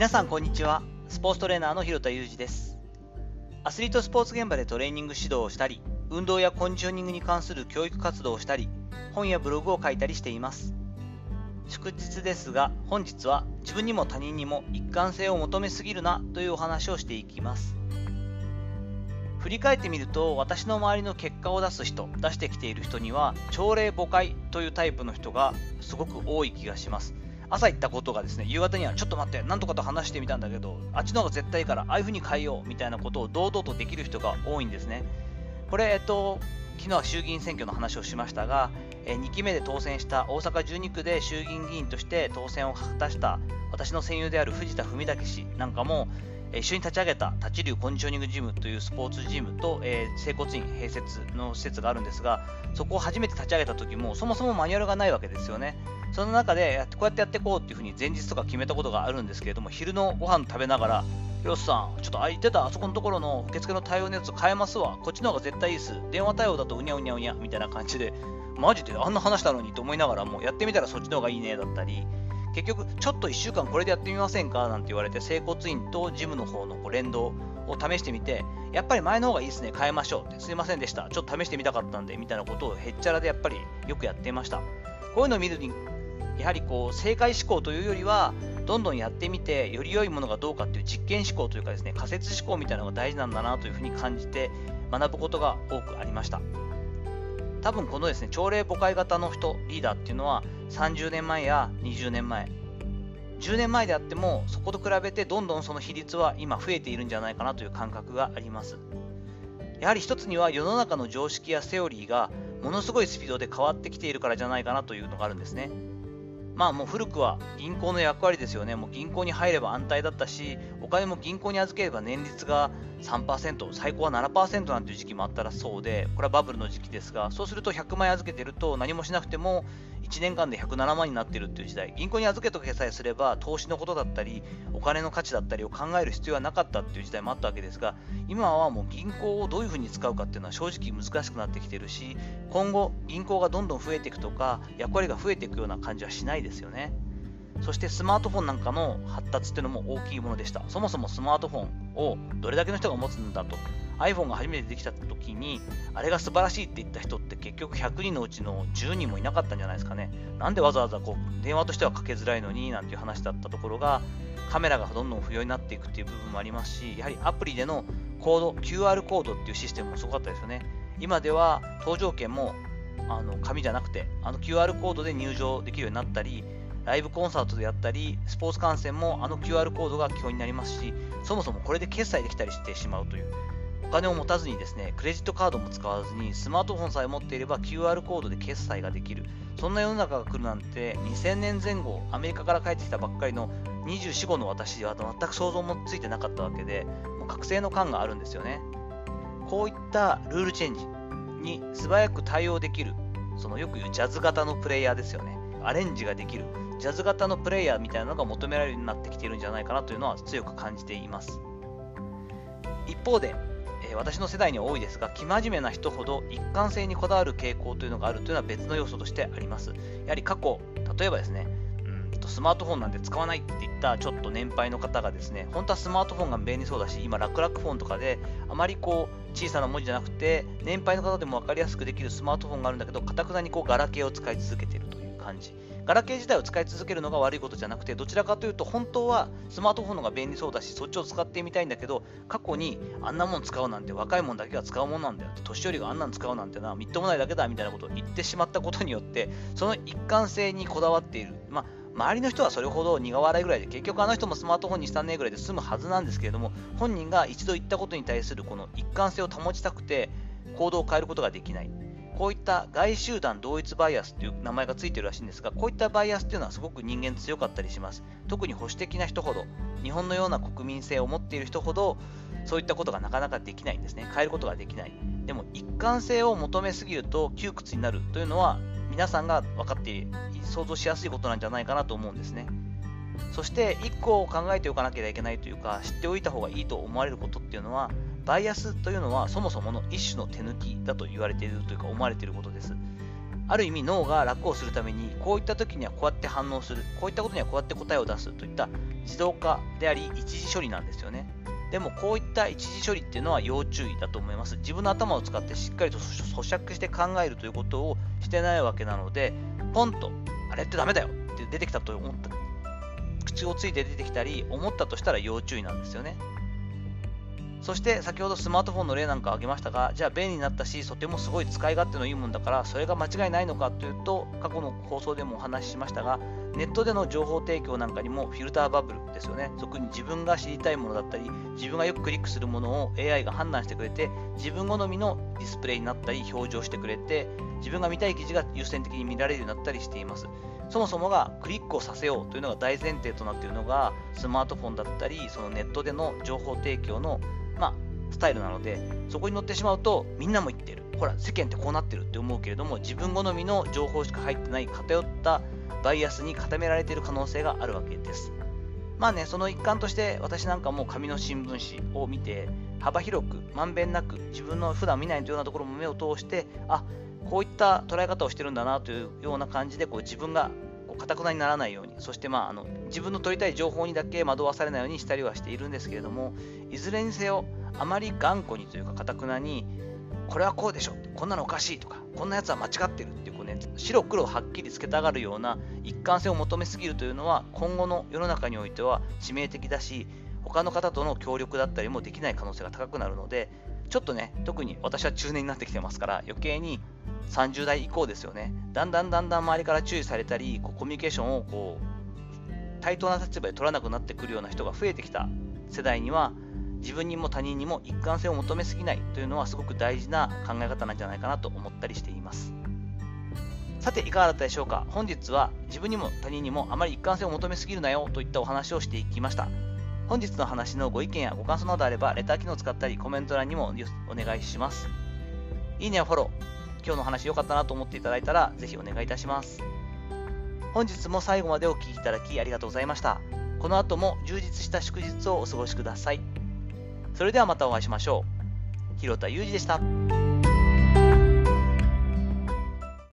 皆さんこんにちは。スポーツトレーナーの広田裕二です。アスリートスポーツ現場でトレーニング指導をしたり運動やコンディショニングに関する教育活動をしたり本やブログを書いたりしています。祝日ですが本日は自分にも他人にも一貫性を求めすぎるなというお話をしていきます。振り返ってみると私の周りの結果を出す人出してきている人には朝礼誤解というタイプの人がすごく多い気がします。朝行ったことがですね夕方にはちょっと待ってなんとかと話してみたんだけどあっちの方が絶対いいからああいう風に変えようみたいなことを堂々とできる人が多いんですね。これえっと昨日は衆議院選挙の話をしましたが、え2期目で当選した大阪12区で衆議院議員として当選を果たした私の戦友である藤田文武氏なんかも一緒に立ち上げた立ち流コンディショニングジムというスポーツジムと、えー、整骨院併設の施設があるんですがそこを初めて立ち上げた時もそもそもマニュアルがないわけですよねその中でこうやってやっていこうっていうふうに前日とか決めたことがあるんですけれども昼のご飯食べながらよっさん、ちょっと空いてたあそこのところの受付の対応のやつ変えますわ。こっちの方が絶対いいです。電話対応だとうにゃうにゃうにゃみたいな感じで、マジであんな話したのにと思いながらもやってみたらそっちの方がいいねだったり、結局ちょっと1週間これでやってみませんか？なんて言われて整骨院とジムの方のこう連動を試してみてやっぱり前の方がいいですね変えましょうってすいませんでした。ちょっと試してみたかったんでみたいなことをへっちゃらでやっぱりよくやっていました。こういうのを見るにやはりこう正解思考というよりはどんどんやってみてより良いものがどうかっていう実験思考というかですね仮説思考みたいなのが大事なんだなというふうに感じて学ぶことが多くありました。多分このですね朝礼誤解型の人リーダーっていうのは30年前や20年前。10年前であってもそこと比べてどんどんその比率は今増えているんじゃないかなという感覚があります。やはり一つには世の中の常識やセオリーがものすごいスピードで変わってきているからじゃないかなというのがあるんですね。まあもう古くは銀行の役割ですよね。もう銀行に入れば安泰だったし、お金も銀行に預ければ年率が3%、最高は7%なんていう時期もあったらそうで、これはバブルの時期ですが、そうすると100万円預けてると何もしなくても1年間で107万になってるっていう時代、銀行に預けとけさえすれば、投資のことだったり、お金の価値だったりを考える必要はなかったっていう時代もあったわけですが、今はもう銀行をどういうふうに使うかっていうのは正直難しくなってきてるし、今後、銀行がどんどん増えていくとか、役割が増えていくような感じはしないですですよね。そしてスマートフォンなんかの発達っていうのも大きいものでした。そもそもスマートフォンをどれだけの人が持つんだと iPhone が初めてできた時に、あれが素晴らしいって言った人って結局100人のうちの10人もいなかったんじゃないですかね。なんでわざわざこう電話としてはかけづらいのになんていう話だったところが、カメラがどんどん不要になっていくっていう部分もありますし、やはりアプリでのコード、QR コードっていうシステムもすごかったですよね。今では搭乗券もあの紙じゃなくて、あの QR コードで入場できるようになったり、ライブコンサートでやったり、スポーツ観戦もあの QR コードが基本になりますし、そもそもこれで決済できたりしてしまうという。お金を持たずにですね、クレジットカードも使わずに、スマートフォンさえ持っていれば QR コードで決済ができる。そんな世の中が来るなんて、2000年前後、アメリカから帰ってきたばっかりの24、5の私では全く想像もついてなかったわけで、もう覚醒の感があるんですよね。こういったルールチェンジに素早く対応できる、そのよく言うジャズ型のプレイヤーですよね。アレンジができる、ジャズ型のプレイヤーみたいなのが求められるようになってきているんじゃないかなというのは強く感じています。一方で、え私の世代には多いですが、生真面目な人ほど一貫性にこだわる傾向というのがあるというのは別の要素としてあります。やはり過去、例えばですね、うんとスマートフォンなんて使わないって言ったちょっと年配の方がですね、本当はスマートフォンが便利そうだし、今、楽々フォンとかで、あまりこう小さな文字じゃなくて、年配の方でも分かりやすくできるスマートフォンがあるんだけど、かたくなにこうガラケーを使い続けているという感じ。ガラケー自体を使い続けるのが悪いことじゃなくて、どちらかというと、本当はスマートフォンの方が便利そうだし、そっちを使ってみたいんだけど、過去にあんなもん使うなんて若いもんだけが使うもんなんだよ、年寄りがあんなん使うなんてな、みっともないだけだみたいなことを言ってしまったことによって、その一貫性にこだわっている。まあ周りの人はそれほど苦笑いぐらいで結局あの人もスマートフォンにしたねぐらいで済むはずなんですけれども本人が一度言ったことに対するこの一貫性を保ちたくて行動を変えることができないこういった外集団同一バイアスという名前がついてるらしいんですが、こういったバイアスっていうのはすごく人間強かったりします。特に保守的な人ほど、日本のような国民性を持っている人ほど、そういったことがなかなかできないんですね。変えることができない。でも、一貫性を求めすぎると窮屈になるというのは、皆さんが分かって想像しやすいことなんじゃないかなと思うんですね。そして、1個考えておかなきゃいけないというか、知っておいた方がいいと思われることっていうのは、バイアスというのはそもそもの一種の手抜きだと言われているというか思われていることです。ある意味脳が楽をするためにこういった時にはこうやって反応するこういったことにはこうやって答えを出すといった自動化であり一時処理なんですよねでもこういった一時処理っていうのは要注意だと思います。自分の頭を使ってしっかりと咀嚼して考えるということをしてないわけなのでポンとあれってダメだよって出てきたと思った口をついて出てきたり思ったとしたら要注意なんですよね。そして先ほどスマートフォンの例なんか挙げましたが、じゃあ便利になったし、とてもすごい使い勝手のいいもんだから、それが間違いないのかというと、過去の放送でもお話ししましたが、ネットでの情報提供なんかにもフィルターバブルですよね。特に自分が知りたいものだったり、自分がよくクリックするものを AI が判断してくれて、自分好みのディスプレイになったり、表示をしてくれて、自分が見たい記事が優先的に見られるようになったりしています。そもそもがクリックをさせようというのが大前提となっているのが、スマートフォンだったり、そのネットでの情報提供の、まあ、スタイルなのでそこに乗ってしまうとみんなも言ってる。ほら世間ってこうなってるって思うけれども自分好みの情報しか入ってない偏ったバイアスに固められている可能性があるわけです。まあねその一環として私なんかも紙の新聞紙を見て幅広くまんべんなく自分の普段見ないというようなところも目を通してあこういった捉え方をしてるんだなというような感じでこう自分がかたくなにならないように、そしてまああの自分の取りたい情報にだけ惑わされないようにしたりはしているんですけれども、いずれにせよ、あまり頑固にというか、かたくなに、これはこうでしょ、こんなのおかしいとか、こんなやつは間違ってるっていうこう、ね、白黒はっきりつけたがるような一貫性を求めすぎるというのは、今後の世の中においては致命的だし、他の方との協力だったりもできない可能性が高くなるので、ちょっとね、特に私は中年になってきてますから、余計に30代以降ですよね、だんだんだんだん周りから注意されたり、こうコミュニケーションをこう対等な立場で取らなくなってくるような人が増えてきた世代には、自分にも他人にも一貫性を求めすぎないというのはすごく大事な考え方なんじゃないかなと思ったりしています。さて、いかがだったでしょうか？本日は自分にも他人にもあまり一貫性を求めすぎるなよといったお話をしていきました。本日の話のご意見やご感想などあれば、レター機能を使ったりコメント欄にもお願いします。いいねやフォロー、今日の話良かったなと思っていただいたら、ぜひお願いいたします。本日も最後までお聴きいただきありがとうございました。この後も充実した祝日をお過ごしください。それではまたお会いしましょう。広田裕二でした。